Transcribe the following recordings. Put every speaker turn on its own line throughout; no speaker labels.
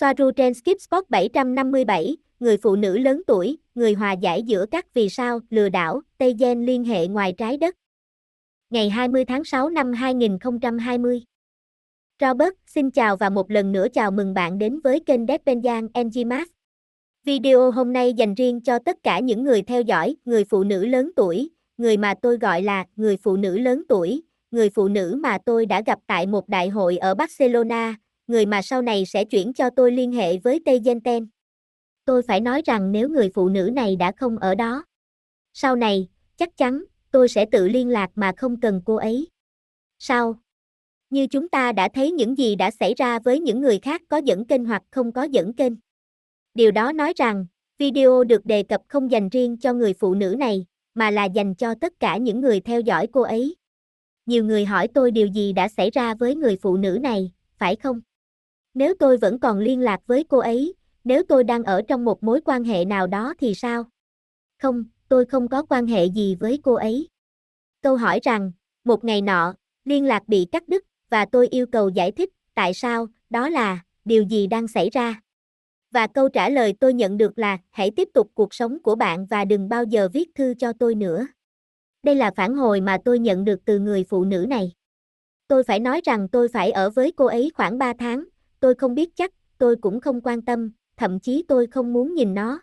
Soaru trên Skip Spot 757, người phụ nữ lớn tuổi, người hòa giải giữa các vì sao, lừa đảo, Tây Gen liên hệ ngoài trái đất. Ngày 20 tháng 6 năm 2020. Robert, xin chào và một lần nữa chào mừng bạn đến với kênh Depenjan Enzimas. Video hôm nay dành riêng cho tất cả những người theo dõi, người phụ nữ lớn tuổi, người mà tôi gọi là người phụ nữ lớn tuổi, người phụ nữ mà tôi đã gặp tại một đại hội ở Barcelona, người mà sau này sẽ chuyển cho tôi liên hệ với Tây Genten. Tôi phải nói rằng nếu người phụ nữ này đã không ở đó, sau này, chắc chắn, tôi sẽ tự liên lạc mà không cần cô ấy. Sao? Như chúng ta đã thấy những gì đã xảy ra với những người khác có dẫn kênh hoặc không có dẫn kênh. Điều đó nói rằng, video được đề cập không dành riêng cho người phụ nữ này, mà là dành cho tất cả những người theo dõi cô ấy. Nhiều người hỏi tôi điều gì đã xảy ra với người phụ nữ này, phải không? Nếu tôi vẫn còn liên lạc với cô ấy, nếu tôi đang ở trong một mối quan hệ nào đó thì sao? Không, tôi không có quan hệ gì với cô ấy. Câu hỏi rằng, một ngày nọ, liên lạc bị cắt đứt, và tôi yêu cầu giải thích, tại sao, đó là, điều gì đang xảy ra. Và câu trả lời tôi nhận được là, hãy tiếp tục cuộc sống của bạn và đừng bao giờ viết thư cho tôi nữa. Đây là phản hồi mà tôi nhận được từ người phụ nữ này. Tôi phải nói rằng tôi phải ở với cô ấy khoảng 3 tháng, tôi không biết chắc, tôi cũng không quan tâm, thậm chí tôi không muốn nhìn nó.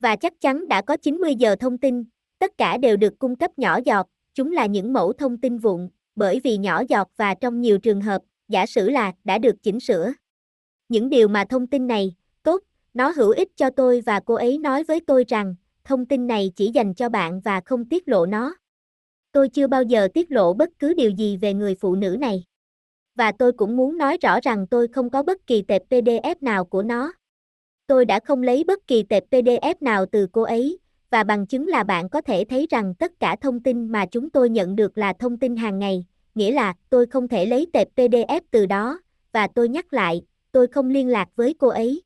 Và chắc chắn đã có 90 giờ thông tin, tất cả đều được cung cấp nhỏ giọt, chúng là những mẫu thông tin vụn, bởi vì nhỏ giọt và trong nhiều trường hợp, giả sử là đã được chỉnh sửa. Những điều mà thông tin này, tốt, nó hữu ích cho tôi và cô ấy nói với tôi rằng, thông tin này chỉ dành cho bạn và không tiết lộ nó. Tôi chưa bao giờ tiết lộ bất cứ điều gì về người phụ nữ này. Và tôi cũng muốn nói rõ rằng tôi không có bất kỳ tệp PDF nào của nó. Tôi đã không lấy bất kỳ tệp PDF nào từ cô ấy, và bằng chứng là bạn có thể thấy rằng tất cả thông tin mà chúng tôi nhận được là thông tin hàng ngày, nghĩa là tôi không thể lấy tệp PDF từ đó, và tôi nhắc lại, tôi không liên lạc với cô ấy.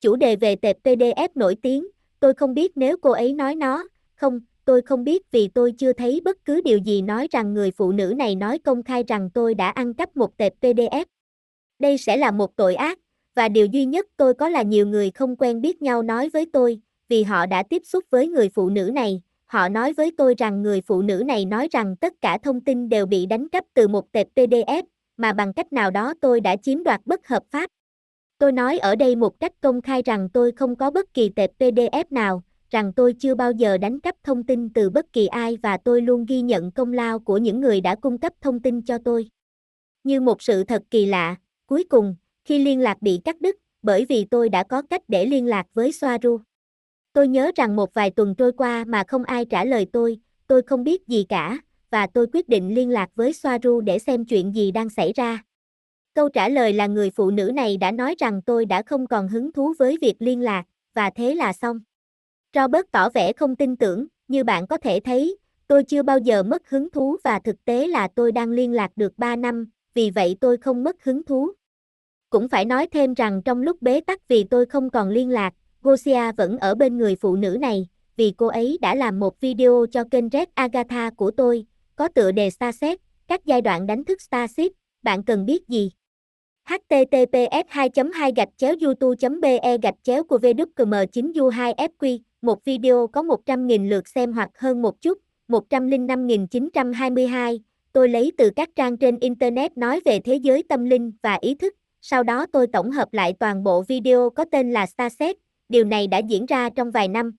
Chủ đề về tệp PDF nổi tiếng, tôi không biết nếu cô ấy nói nó, không, tôi không biết vì tôi chưa thấy bất cứ điều gì nói rằng người phụ nữ này nói công khai rằng tôi đã ăn cắp một tệp PDF. Đây sẽ là một tội ác, và điều duy nhất tôi có là nhiều người không quen biết nhau nói với tôi, vì họ đã tiếp xúc với người phụ nữ này, họ nói với tôi rằng người phụ nữ này nói rằng tất cả thông tin đều bị đánh cắp từ một tệp PDF, mà bằng cách nào đó tôi đã chiếm đoạt bất hợp pháp. Tôi nói ở đây một cách công khai rằng tôi không có bất kỳ tệp PDF nào, rằng tôi chưa bao giờ đánh cắp thông tin từ bất kỳ ai và tôi luôn ghi nhận công lao của những người đã cung cấp thông tin cho tôi. Như một sự thật kỳ lạ, cuối cùng, khi liên lạc bị cắt đứt, bởi vì tôi đã có cách để liên lạc với Soaru. Tôi nhớ rằng một vài tuần trôi qua mà không ai trả lời tôi, tôi không biết gì cả, và tôi quyết định liên lạc với Soaru để xem chuyện gì đang xảy ra. Câu trả lời là người phụ nữ này đã nói rằng tôi đã không còn hứng thú với việc liên lạc, và thế là xong. Robert tỏ vẻ không tin tưởng, như bạn có thể thấy, tôi chưa bao giờ mất hứng thú và thực tế là tôi đang liên lạc được 3 năm, vì vậy tôi không mất hứng thú. Cũng phải nói thêm rằng trong lúc bế tắc vì tôi không còn liên lạc, Gosia vẫn ở bên người phụ nữ này, vì cô ấy đã làm một video cho kênh Red Agatha của tôi, có tựa đề Starset, các giai đoạn đánh thức Starship, bạn cần biết gì? https 2 2 gạch chéo youtube be gạch chéo của vdm 9 u 2 fq một video có 100.000 lượt xem hoặc hơn một chút, 105.922, tôi lấy từ các trang trên Internet nói về thế giới tâm linh và ý thức, sau đó tôi tổng hợp lại toàn bộ video có tên là Starset, điều này đã diễn ra trong vài năm.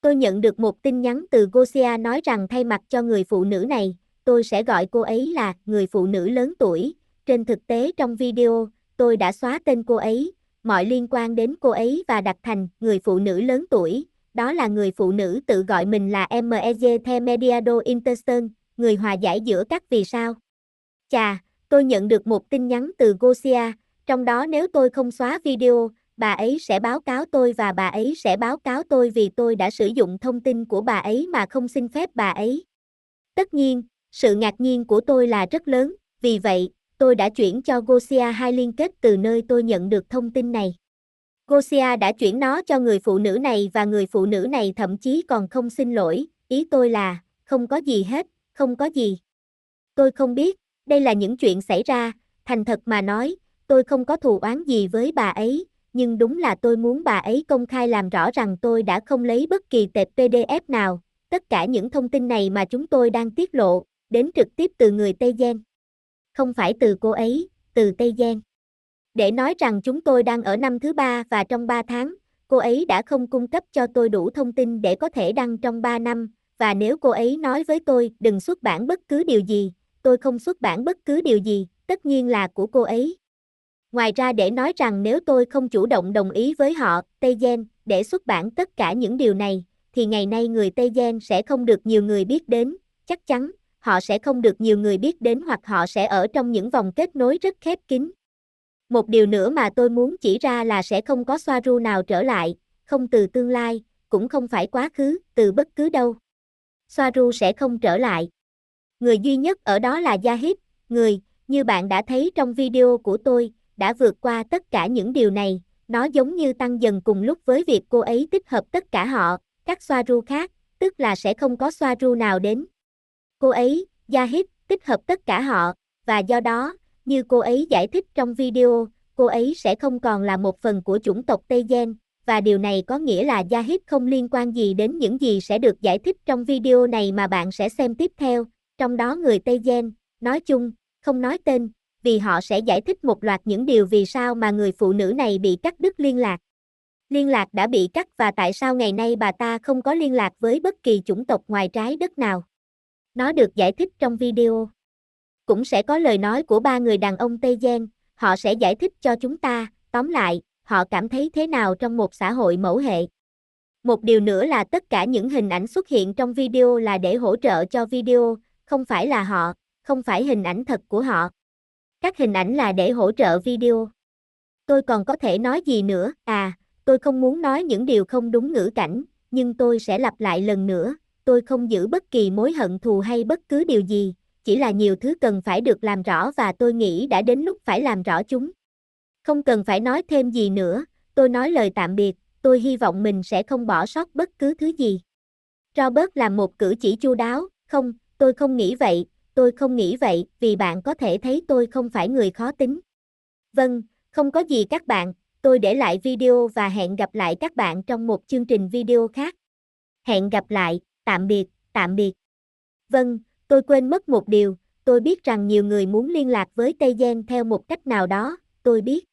Tôi nhận được một tin nhắn từ Gosia nói rằng thay mặt cho người phụ nữ này, tôi sẽ gọi cô ấy là người phụ nữ lớn tuổi. Trên thực tế trong video, tôi đã xóa tên cô ấy, mọi liên quan đến cô ấy và đặt thành người phụ nữ lớn tuổi. Đó là người phụ nữ tự gọi mình là MEG The Mediado Interston, người hòa giải giữa các vì sao. Chà, tôi nhận được một tin nhắn từ Gosia, trong đó nếu tôi không xóa video, bà ấy sẽ báo cáo tôi và bà ấy sẽ báo cáo tôi vì tôi đã sử dụng thông tin của bà ấy mà không xin phép bà ấy. Tất nhiên, sự ngạc nhiên của tôi là rất lớn, vì vậy, tôi đã chuyển cho Gosia hai liên kết từ nơi tôi nhận được thông tin này. Gosia đã chuyển nó cho người phụ nữ này và người phụ nữ này thậm chí còn không xin lỗi, ý tôi là, không có gì hết, không có gì. Tôi không biết, đây là những chuyện xảy ra, thành thật mà nói, tôi không có thù oán gì với bà ấy, nhưng đúng là tôi muốn bà ấy công khai làm rõ rằng tôi đã không lấy bất kỳ tệp PDF nào, tất cả những thông tin này mà chúng tôi đang tiết lộ, đến trực tiếp từ người Tây Gen. Không phải từ cô ấy, từ Tây Gen. Để nói rằng chúng tôi đang ở năm thứ ba và trong 3 tháng, cô ấy đã không cung cấp cho tôi đủ thông tin để có thể đăng trong 3 năm, và nếu cô ấy nói với tôi đừng xuất bản bất cứ điều gì, tôi không xuất bản bất cứ điều gì, tất nhiên là của cô ấy. Ngoài ra để nói rằng nếu tôi không chủ động đồng ý với họ, Tây Gen, để xuất bản tất cả những điều này, thì ngày nay người Tây Gen sẽ không được nhiều người biết đến, chắc chắn, họ sẽ không được nhiều người biết đến hoặc họ sẽ ở trong những vòng kết nối rất khép kín. Một điều nữa mà tôi muốn chỉ ra là sẽ không có Soaru nào trở lại, không từ tương lai, cũng không phải quá khứ, từ bất cứ đâu. Soaru sẽ không trở lại. Người duy nhất ở đó là Yahid, người, như bạn đã thấy trong video của tôi, đã vượt qua tất cả những điều này, nó giống như tăng dần cùng lúc với việc cô ấy tích hợp tất cả họ, các Soaru khác, tức là sẽ không có Soaru nào đến. Cô ấy, Yahid, tích hợp tất cả họ, và do đó, như cô ấy giải thích trong video, cô ấy sẽ không còn là một phần của chủng tộc Tây Gen, và điều này có nghĩa là Yahid không liên quan gì đến những gì sẽ được giải thích trong video này mà bạn sẽ xem tiếp theo, trong đó người Tây Gen, nói chung, không nói tên, vì họ sẽ giải thích một loạt những điều vì sao mà người phụ nữ này bị cắt đứt liên lạc. Liên lạc đã bị cắt và tại sao ngày nay bà ta không có liên lạc với bất kỳ chủng tộc ngoài trái đất nào. Nó được giải thích trong video. Cũng sẽ có lời nói của ba người đàn ông Tây Giang, họ sẽ giải thích cho chúng ta, tóm lại, họ cảm thấy thế nào trong một xã hội mẫu hệ. Một điều nữa là tất cả những hình ảnh xuất hiện trong video là để hỗ trợ cho video, không phải là họ, không phải hình ảnh thật của họ. Các hình ảnh là để hỗ trợ video. Tôi còn có thể nói gì nữa, à, tôi không muốn nói những điều không đúng ngữ cảnh, nhưng tôi sẽ lặp lại lần nữa, tôi không giữ bất kỳ mối hận thù hay bất cứ điều gì, chỉ là nhiều thứ cần phải được làm rõ và tôi nghĩ đã đến lúc phải làm rõ chúng. Không cần phải nói thêm gì nữa, tôi nói lời tạm biệt, tôi hy vọng mình sẽ không bỏ sót bất cứ thứ gì. Robert làm một cử chỉ chu đáo, không, tôi không nghĩ vậy, tôi không nghĩ vậy, vì bạn có thể thấy tôi không phải người khó tính. Vâng, không có gì các bạn, tôi để lại video và hẹn gặp lại các bạn trong một chương trình video khác. Hẹn gặp lại, tạm biệt, tạm biệt. Vâng, tôi quên mất một điều, tôi biết rằng nhiều người muốn liên lạc với Tây Gen theo một cách nào đó, tôi biết.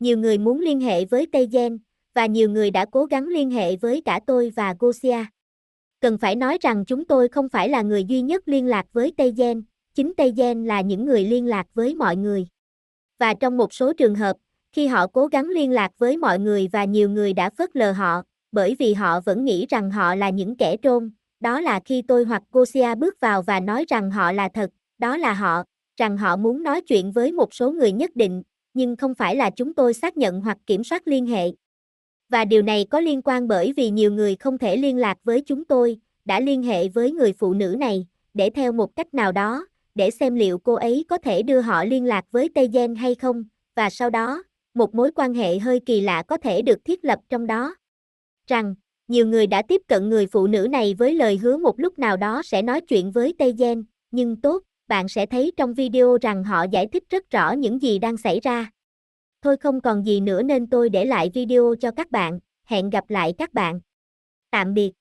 Nhiều người muốn liên hệ với Tây Gen, và nhiều người đã cố gắng liên hệ với cả tôi và Gosia. Cần phải nói rằng chúng tôi không phải là người duy nhất liên lạc với Tây Gen, chính Tây Gen là những người liên lạc với mọi người. Và trong một số trường hợp, khi họ cố gắng liên lạc với mọi người và nhiều người đã phớt lờ họ, bởi vì họ vẫn nghĩ rằng họ là những kẻ trôn, đó là khi tôi hoặc Gosia bước vào và nói rằng họ là thật, đó là họ, rằng họ muốn nói chuyện với một số người nhất định, nhưng không phải là chúng tôi xác nhận hoặc kiểm soát liên hệ. Và điều này có liên quan bởi vì nhiều người không thể liên lạc với chúng tôi, đã liên hệ với người phụ nữ này, để theo một cách nào đó, để xem liệu cô ấy có thể đưa họ liên lạc với Tây Gen hay không, và sau đó, một mối quan hệ hơi kỳ lạ có thể được thiết lập trong đó. Rằng, nhiều người đã tiếp cận người phụ nữ này với lời hứa một lúc nào đó sẽ nói chuyện với Tây Gen, nhưng tốt, bạn sẽ thấy trong video rằng họ giải thích rất rõ những gì đang xảy ra. Thôi không còn gì nữa nên tôi để lại video cho các bạn, hẹn gặp lại các bạn. Tạm biệt.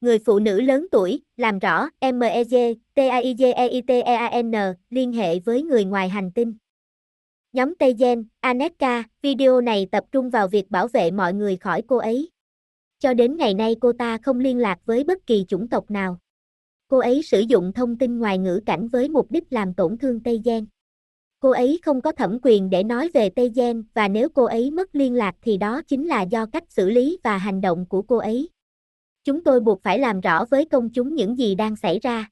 Người phụ nữ lớn tuổi, làm rõ, MEG, TAIGEITEAN, liên hệ với người ngoài hành tinh. Nhóm Tây Gen, Aneka, video này tập trung vào việc bảo vệ mọi người khỏi cô ấy. Cho đến ngày nay cô ta không liên lạc với bất kỳ chủng tộc nào. Cô ấy sử dụng thông tin ngoài ngữ cảnh với mục đích làm tổn thương Tây Gen. Cô ấy không có thẩm quyền để nói về Tây Gen và nếu cô ấy mất liên lạc thì đó chính là do cách xử lý và hành động của cô ấy. Chúng tôi buộc phải làm rõ với công chúng những gì đang xảy ra.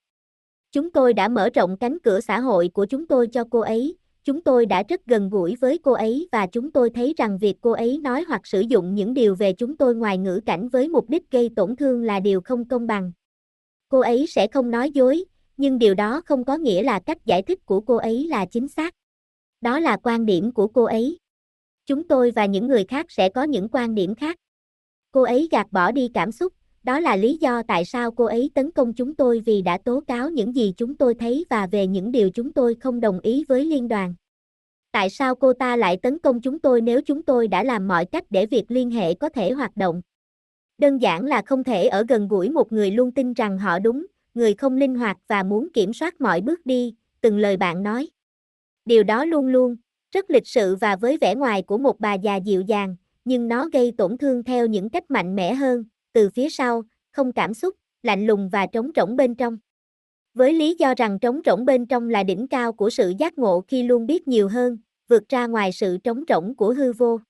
Chúng tôi đã mở rộng cánh cửa xã hội của chúng tôi cho cô ấy, chúng tôi đã rất gần gũi với cô ấy và chúng tôi thấy rằng việc cô ấy nói hoặc sử dụng những điều về chúng tôi ngoài ngữ cảnh với mục đích gây tổn thương là điều không công bằng. Cô ấy sẽ không nói dối, nhưng điều đó không có nghĩa là cách giải thích của cô ấy là chính xác. Đó là quan điểm của cô ấy. Chúng tôi và những người khác sẽ có những quan điểm khác. Cô ấy gạt bỏ đi cảm xúc, đó là lý do tại sao cô ấy tấn công chúng tôi vì đã tố cáo những gì chúng tôi thấy và về những điều chúng tôi không đồng ý với liên đoàn. Tại sao cô ta lại tấn công chúng tôi nếu chúng tôi đã làm mọi cách để việc liên hệ có thể hoạt động? Đơn giản là không thể ở gần gũi một người luôn tin rằng họ đúng, người không linh hoạt và muốn kiểm soát mọi bước đi, từng lời bạn nói. Điều đó luôn luôn, rất lịch sự và với vẻ ngoài của một bà già dịu dàng, nhưng nó gây tổn thương theo những cách mạnh mẽ hơn, từ phía sau, không cảm xúc, lạnh lùng và trống rỗng bên trong. Với lý do rằng trống rỗng bên trong là đỉnh cao của sự giác ngộ khi luôn biết nhiều hơn, vượt ra ngoài sự trống rỗng của hư vô.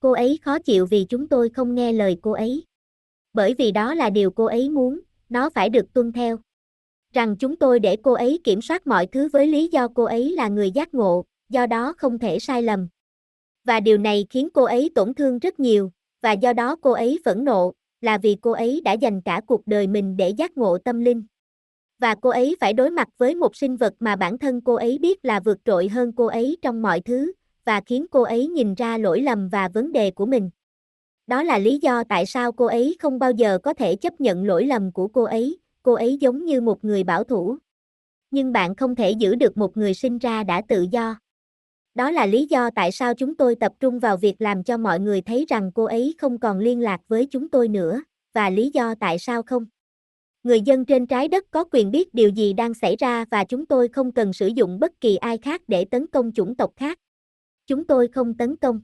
Cô ấy khó chịu vì chúng tôi không nghe lời cô ấy. Bởi vì đó là điều cô ấy muốn, nó phải được tuân theo. Rằng chúng tôi để cô ấy kiểm soát mọi thứ với lý do cô ấy là người giác ngộ, do đó không thể sai lầm. Và điều này khiến cô ấy tổn thương rất nhiều, và do đó cô ấy phẫn nộ, là vì cô ấy đã dành cả cuộc đời mình để giác ngộ tâm linh. Và cô ấy phải đối mặt với một sinh vật mà bản thân cô ấy biết là vượt trội hơn cô ấy trong mọi thứ, và khiến cô ấy nhìn ra lỗi lầm và vấn đề của mình. Đó là lý do tại sao cô ấy không bao giờ có thể chấp nhận lỗi lầm của cô ấy, cô ấy giống như một người bảo thủ. Nhưng bạn không thể giữ được một người sinh ra đã tự do. Đó là lý do tại sao chúng tôi tập trung vào việc làm cho mọi người thấy rằng cô ấy không còn liên lạc với chúng tôi nữa, và lý do tại sao không. Người dân trên trái đất có quyền biết điều gì đang xảy ra và chúng tôi không cần sử dụng bất kỳ ai khác để tấn công chủng tộc khác. Chúng tôi không tấn công.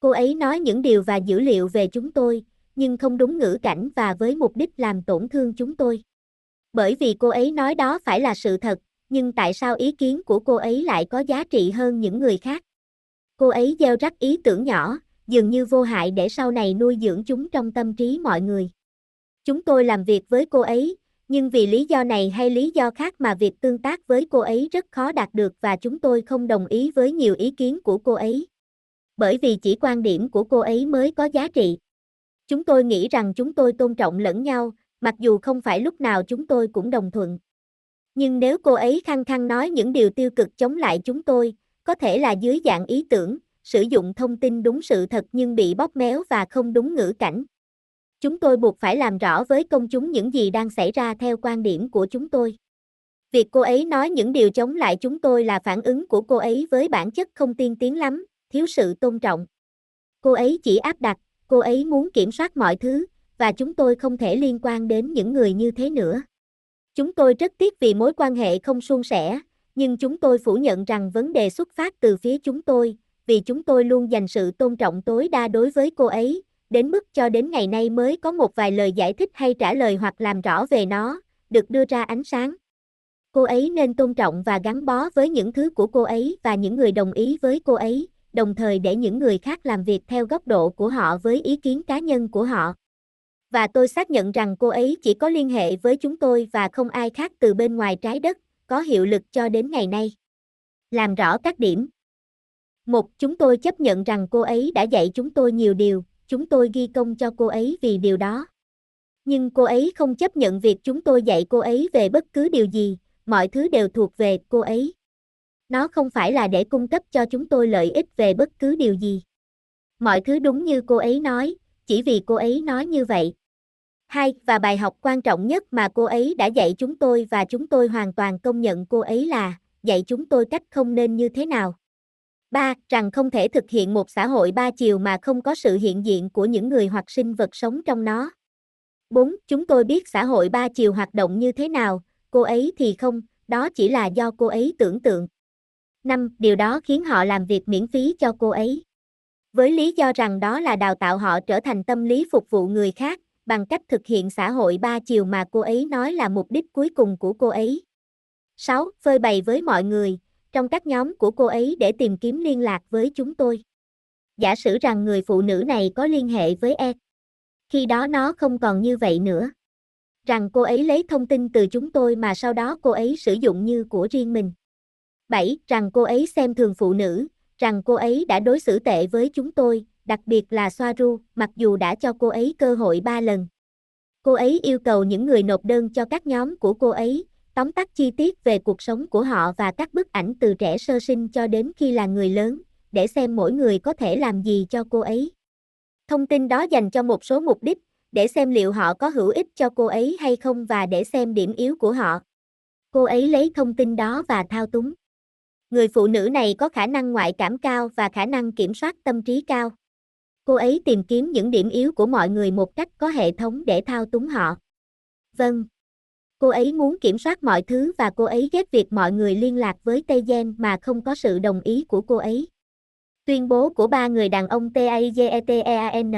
Cô ấy nói những điều và dữ liệu về chúng tôi, nhưng không đúng ngữ cảnh và với mục đích làm tổn thương chúng tôi. Bởi vì cô ấy nói đó phải là sự thật, nhưng tại sao ý kiến của cô ấy lại có giá trị hơn những người khác? Cô ấy gieo rắc ý tưởng nhỏ, dường như vô hại để sau này nuôi dưỡng chúng trong tâm trí mọi người. Chúng tôi làm việc với cô ấy, nhưng vì lý do này hay lý do khác mà việc tương tác với cô ấy rất khó đạt được và chúng tôi không đồng ý với nhiều ý kiến của cô ấy. Bởi vì chỉ quan điểm của cô ấy mới có giá trị. Chúng tôi nghĩ rằng chúng tôi tôn trọng lẫn nhau, mặc dù không phải lúc nào chúng tôi cũng đồng thuận. Nhưng nếu cô ấy khăng khăng nói những điều tiêu cực chống lại chúng tôi, có thể là dưới dạng ý tưởng, sử dụng thông tin đúng sự thật nhưng bị bóp méo và không đúng ngữ cảnh. Chúng tôi buộc phải làm rõ với công chúng những gì đang xảy ra theo quan điểm của chúng tôi. Việc cô ấy nói những điều chống lại chúng tôi là phản ứng của cô ấy với bản chất không tiên tiến lắm, thiếu sự tôn trọng. Cô ấy chỉ áp đặt, cô ấy muốn kiểm soát mọi thứ, và chúng tôi không thể liên quan đến những người như thế nữa. Chúng tôi rất tiếc vì mối quan hệ không suôn sẻ, nhưng chúng tôi phủ nhận rằng vấn đề xuất phát từ phía chúng tôi, vì chúng tôi luôn dành sự tôn trọng tối đa đối với cô ấy, đến mức cho đến ngày nay mới có một vài lời giải thích hay trả lời hoặc làm rõ về nó, được đưa ra ánh sáng. Cô ấy nên tôn trọng và gắn bó với những thứ của cô ấy và những người đồng ý với cô ấy, đồng thời để những người khác làm việc theo góc độ của họ với ý kiến cá nhân của họ. Và tôi xác nhận rằng cô ấy chỉ có liên hệ với chúng tôi và không ai khác từ bên ngoài trái đất, có hiệu lực cho đến ngày nay. Làm rõ các điểm. Một, chúng tôi chấp nhận rằng cô ấy đã dạy chúng tôi nhiều điều, chúng tôi ghi công cho cô ấy vì điều đó. Nhưng cô ấy không chấp nhận việc chúng tôi dạy cô ấy về bất cứ điều gì, mọi thứ đều thuộc về cô ấy. Nó không phải là để cung cấp cho chúng tôi lợi ích về bất cứ điều gì. Mọi thứ đúng như cô ấy nói, chỉ vì cô ấy nói như vậy. Hai, và bài học quan trọng nhất mà cô ấy đã dạy chúng tôi và chúng tôi hoàn toàn công nhận cô ấy là, dạy chúng tôi cách không nên như thế nào. 3. Rằng không thể thực hiện một xã hội ba chiều mà không có sự hiện diện của những người hoặc sinh vật sống trong nó. 4. Chúng tôi biết xã hội ba chiều hoạt động như thế nào, cô ấy thì không, đó chỉ là do cô ấy tưởng tượng. 5. Điều đó khiến họ làm việc miễn phí cho cô ấy. Với lý do rằng đó là đào tạo họ trở thành tâm lý phục vụ người khác, bằng cách thực hiện xã hội ba chiều mà cô ấy nói là mục đích cuối cùng của cô ấy. 6. Phơi bày với mọi người, trong các nhóm của cô ấy để tìm kiếm liên lạc với chúng tôi. Giả sử rằng người phụ nữ này có liên hệ với E. Khi đó nó không còn như vậy nữa. Rằng cô ấy lấy thông tin từ chúng tôi mà sau đó cô ấy sử dụng như của riêng mình. 7. Rằng cô ấy xem thường phụ nữ, rằng cô ấy đã đối xử tệ với chúng tôi, đặc biệt là Soaru, mặc dù đã cho cô ấy cơ hội 3 lần. Cô ấy yêu cầu những người nộp đơn cho các nhóm của cô ấy, tóm tắt chi tiết về cuộc sống của họ và các bức ảnh từ trẻ sơ sinh cho đến khi là người lớn, để xem mỗi người có thể làm gì cho cô ấy. Thông tin đó dành cho một số mục đích, để xem liệu họ có hữu ích cho cô ấy hay không và để xem điểm yếu của họ. Cô ấy lấy thông tin đó và thao túng. Người phụ nữ này có khả năng ngoại cảm cao và khả năng kiểm soát tâm trí cao. Cô ấy tìm kiếm những điểm yếu của mọi người một cách có hệ thống để thao túng họ. Vâng. Cô ấy muốn kiểm soát mọi thứ và cô ấy ghét việc mọi người liên lạc với Tây Gen mà không có sự đồng ý của cô ấy. Tuyên bố của ba người đàn ông TAIGETEAN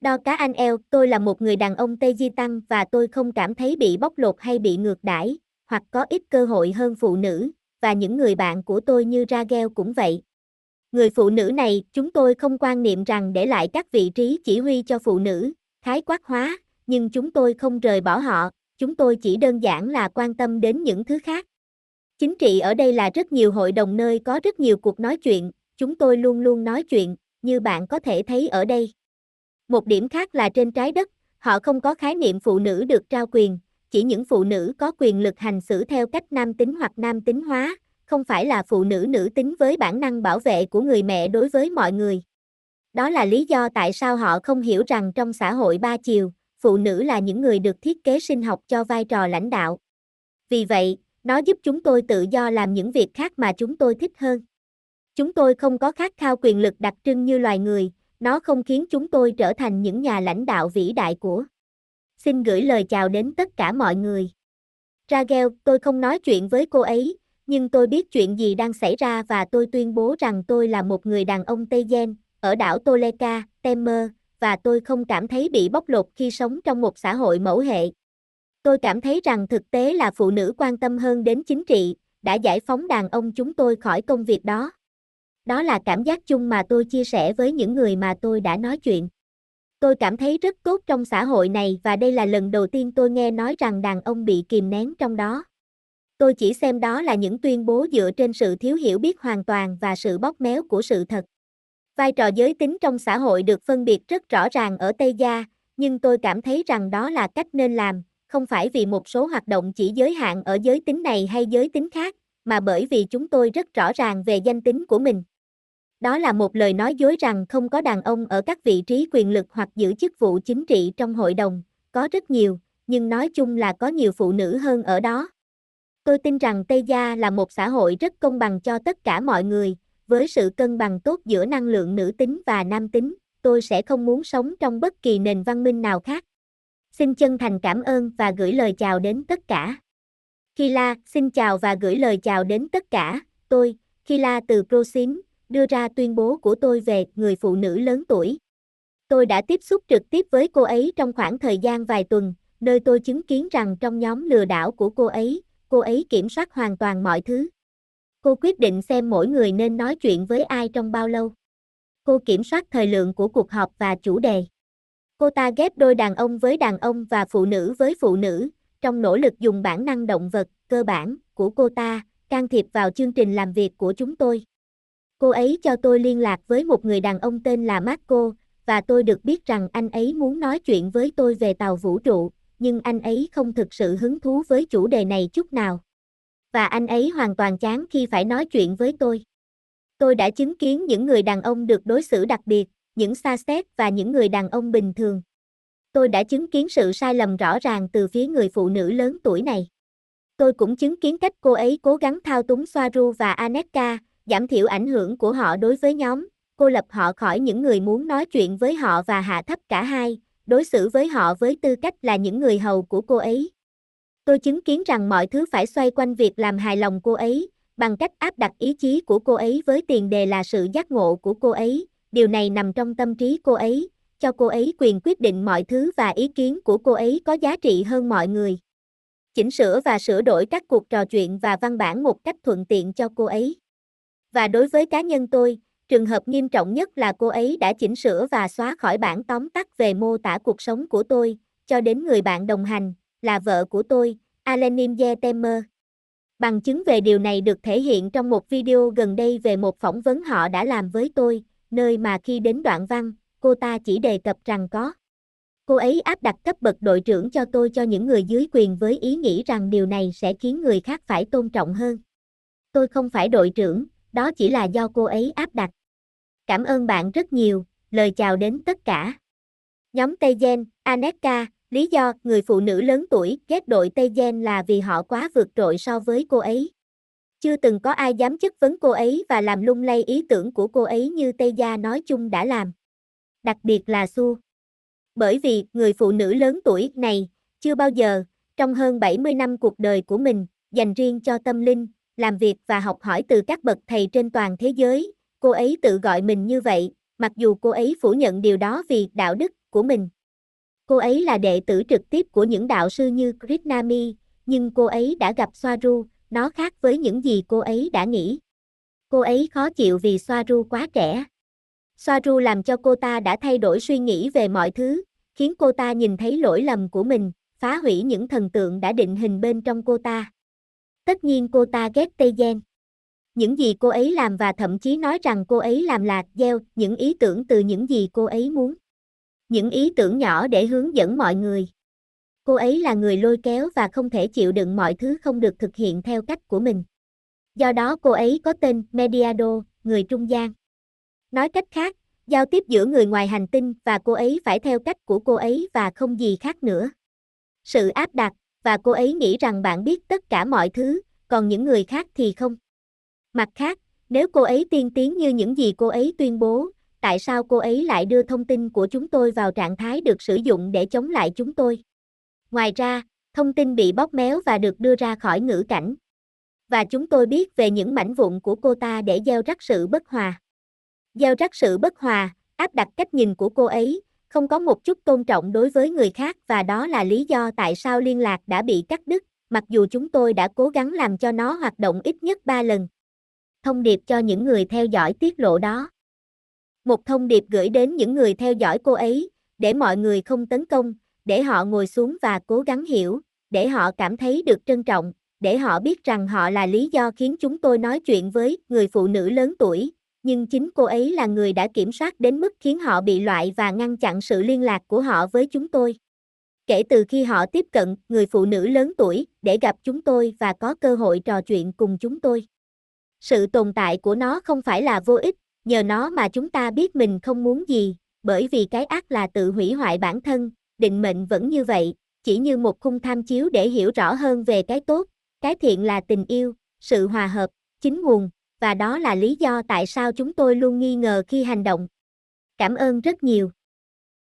Đo cá anh eo, tôi là một người đàn ông Tây Di Tăng và tôi không cảm thấy bị bóc lột hay bị ngược đãi, hoặc có ít cơ hội hơn phụ nữ, và những người bạn của tôi như Ragel cũng vậy. Người phụ nữ này, chúng tôi không quan niệm rằng để lại các vị trí chỉ huy cho phụ nữ, khái quát hóa, nhưng chúng tôi không rời bỏ họ, chúng tôi chỉ đơn giản là quan tâm đến những thứ khác. Chính trị ở đây là rất nhiều hội đồng nơi có rất nhiều cuộc nói chuyện, chúng tôi luôn luôn nói chuyện, như bạn có thể thấy ở đây. Một điểm khác là trên trái đất, họ không có khái niệm phụ nữ được trao quyền, chỉ những phụ nữ có quyền lực hành xử theo cách nam tính hoặc nam tính hóa, không phải là phụ nữ nữ tính với bản năng bảo vệ của người mẹ đối với mọi người. Đó là lý do tại sao họ không hiểu rằng trong xã hội ba chiều, phụ nữ là những người được thiết kế sinh học cho vai trò lãnh đạo. Vì vậy, nó giúp chúng tôi tự do làm những việc khác mà chúng tôi thích hơn. Chúng tôi không có khát khao quyền lực đặc trưng như loài người, nó không khiến chúng tôi trở thành những nhà lãnh đạo vĩ đại của. Xin gửi lời chào đến tất cả mọi người. Ragel, tôi không nói chuyện với cô ấy, nhưng tôi biết chuyện gì đang xảy ra và tôi tuyên bố rằng tôi là một người đàn ông Tây Gen, ở đảo Toleka, Temer, và tôi không cảm thấy bị bóc lột khi sống trong một xã hội mẫu hệ. Tôi cảm thấy rằng thực tế là phụ nữ quan tâm hơn đến chính trị, đã giải phóng đàn ông chúng tôi khỏi công việc đó. Đó là cảm giác chung mà tôi chia sẻ với những người mà tôi đã nói chuyện. Tôi cảm thấy rất tốt trong xã hội này và đây là lần đầu tiên tôi nghe nói rằng đàn ông bị kìm nén trong đó. Tôi chỉ xem đó là những tuyên bố dựa trên sự thiếu hiểu biết hoàn toàn và sự bóp méo của sự thật. Vai trò giới tính trong xã hội được phân biệt rất rõ ràng ở Tây Gia, nhưng tôi cảm thấy rằng đó là cách nên làm, không phải vì một số hoạt động chỉ giới hạn ở giới tính này hay giới tính khác, mà bởi vì chúng tôi rất rõ ràng về danh tính của mình. Đó là một lời nói dối rằng không có đàn ông ở các vị trí quyền lực hoặc giữ chức vụ chính trị trong hội đồng, có rất nhiều, nhưng nói chung là có nhiều phụ nữ hơn ở đó. Tôi tin rằng Tây Gia là một xã hội rất công bằng cho tất cả mọi người, với sự cân bằng tốt giữa năng lượng nữ tính và nam tính, tôi sẽ không muốn sống trong bất kỳ nền văn minh nào khác. Xin chân thành cảm ơn và gửi lời chào đến tất cả. Kila, xin chào và gửi lời chào đến tất cả, tôi, Kila từ Prosim, đưa ra tuyên bố của tôi về người phụ nữ lớn tuổi. Tôi đã tiếp xúc trực tiếp với cô ấy trong khoảng thời gian vài tuần, nơi tôi chứng kiến rằng trong nhóm lừa đảo của cô ấy, cô ấy kiểm soát hoàn toàn mọi thứ. Cô quyết định xem mỗi người nên nói chuyện với ai trong bao lâu. Cô kiểm soát thời lượng của cuộc họp và chủ đề. Cô ta ghép đôi đàn ông với đàn ông và phụ nữ với phụ nữ, trong nỗ lực dùng bản năng động vật, cơ bản, của cô ta, can thiệp vào chương trình làm việc của chúng tôi. Cô ấy cho tôi liên lạc với một người đàn ông tên là Marco, và tôi được biết rằng anh ấy muốn nói chuyện với tôi về tàu vũ trụ, nhưng anh ấy không thực sự hứng thú với chủ đề này chút nào. Và anh ấy hoàn toàn chán khi phải nói chuyện với tôi. Tôi đã chứng kiến những người đàn ông được đối xử đặc biệt, những xa xét và những người đàn ông bình thường. Tôi đã chứng kiến sự sai lầm rõ ràng từ phía người phụ nữ lớn tuổi này. Tôi cũng chứng kiến cách cô ấy cố gắng thao túng Soaru và Aneka, giảm thiểu ảnh hưởng của họ đối với nhóm, cô lập họ khỏi những người muốn nói chuyện với họ và hạ thấp cả hai, đối xử với họ với tư cách là những người hầu của cô ấy. Tôi chứng kiến rằng mọi thứ phải xoay quanh việc làm hài lòng cô ấy, bằng cách áp đặt ý chí của cô ấy với tiền đề là sự giác ngộ của cô ấy, điều này nằm trong tâm trí cô ấy, cho cô ấy quyền quyết định mọi thứ và ý kiến của cô ấy có giá trị hơn mọi người. Chỉnh sửa và sửa đổi các cuộc trò chuyện và văn bản một cách thuận tiện cho cô ấy. Và đối với cá nhân tôi, trường hợp nghiêm trọng nhất là cô ấy đã chỉnh sửa và xóa khỏi bản tóm tắt về mô tả cuộc sống của tôi, cho đến người bạn đồng hành, là vợ của tôi, Alenim Yetemer. Bằng chứng về điều này được thể hiện trong một video gần đây về một phỏng vấn họ đã làm với tôi, nơi mà khi đến đoạn văn, cô ta chỉ đề cập rằng có. Cô ấy áp đặt cấp bậc đội trưởng cho tôi cho những người dưới quyền với ý nghĩ rằng điều này sẽ khiến người khác phải tôn trọng hơn. Tôi không phải đội trưởng, đó chỉ là do cô ấy áp đặt. Cảm ơn bạn rất nhiều, lời chào đến tất cả. Nhóm Tây Gen, Aneka, lý do người phụ nữ lớn tuổi ghét đội Tây Gen là vì họ quá vượt trội so với cô ấy. Chưa từng có ai dám chất vấn cô ấy và làm lung lay ý tưởng của cô ấy như Tây Gia nói chung đã làm. Đặc biệt là Su. Bởi vì, người phụ nữ lớn tuổi này, chưa bao giờ, trong hơn 70 năm cuộc đời của mình, dành riêng cho tâm linh, làm việc và học hỏi từ các bậc thầy trên toàn thế giới, cô ấy tự gọi mình như vậy, mặc dù cô ấy phủ nhận điều đó vì đạo đức của mình. Cô ấy là đệ tử trực tiếp của những đạo sư như Krishnami, nhưng cô ấy đã gặp Swaru, nó khác với những gì cô ấy đã nghĩ. Cô ấy khó chịu vì Swaru quá trẻ. Swaru làm cho cô ta đã thay đổi suy nghĩ về mọi thứ, khiến cô ta nhìn thấy lỗi lầm của mình, phá hủy những thần tượng đã định hình bên trong cô ta. Tất nhiên cô ta ghét Tây Gen. Những gì cô ấy làm và thậm chí nói rằng cô ấy làm là gieo những ý tưởng từ những gì cô ấy muốn. Những ý tưởng nhỏ để hướng dẫn mọi người. Cô ấy là người lôi kéo và không thể chịu đựng mọi thứ không được thực hiện theo cách của mình. Do đó cô ấy có tên Mediado, người trung gian. Nói cách khác, giao tiếp giữa người ngoài hành tinh và cô ấy phải theo cách của cô ấy và không gì khác nữa. Sự áp đặt, và cô ấy nghĩ rằng bạn biết tất cả mọi thứ, còn những người khác thì không. Mặt khác, nếu cô ấy tiên tiến như những gì cô ấy tuyên bố, tại sao cô ấy lại đưa thông tin của chúng tôi vào trạng thái được sử dụng để chống lại chúng tôi? Ngoài ra, thông tin bị bóp méo và được đưa ra khỏi ngữ cảnh. Và chúng tôi biết về những mảnh vụn của cô ta để gieo rắc sự bất hòa. Gieo rắc sự bất hòa, áp đặt cách nhìn của cô ấy, không có một chút tôn trọng đối với người khác và đó là lý do tại sao liên lạc đã bị cắt đứt, mặc dù chúng tôi đã cố gắng làm cho nó hoạt động ít nhất 3 lần. Thông điệp cho những người theo dõi tiết lộ đó. Một thông điệp gửi đến những người theo dõi cô ấy, để mọi người không tấn công, để họ ngồi xuống và cố gắng hiểu, để họ cảm thấy được trân trọng, để họ biết rằng họ là lý do khiến chúng tôi nói chuyện với người phụ nữ lớn tuổi, nhưng chính cô ấy là người đã kiểm soát đến mức khiến họ bị loại và ngăn chặn sự liên lạc của họ với chúng tôi. Kể từ khi họ tiếp cận người phụ nữ lớn tuổi để gặp chúng tôi và có cơ hội trò chuyện cùng chúng tôi. Sự tồn tại của nó không phải là vô ích, nhờ nó mà chúng ta biết mình không muốn gì, bởi vì cái ác là tự hủy hoại bản thân, định mệnh vẫn như vậy, chỉ như một khung tham chiếu để hiểu rõ hơn về cái tốt, cái thiện là tình yêu, sự hòa hợp, chính nguồn, và đó là lý do tại sao chúng tôi luôn nghi ngờ khi hành động. Cảm ơn rất nhiều.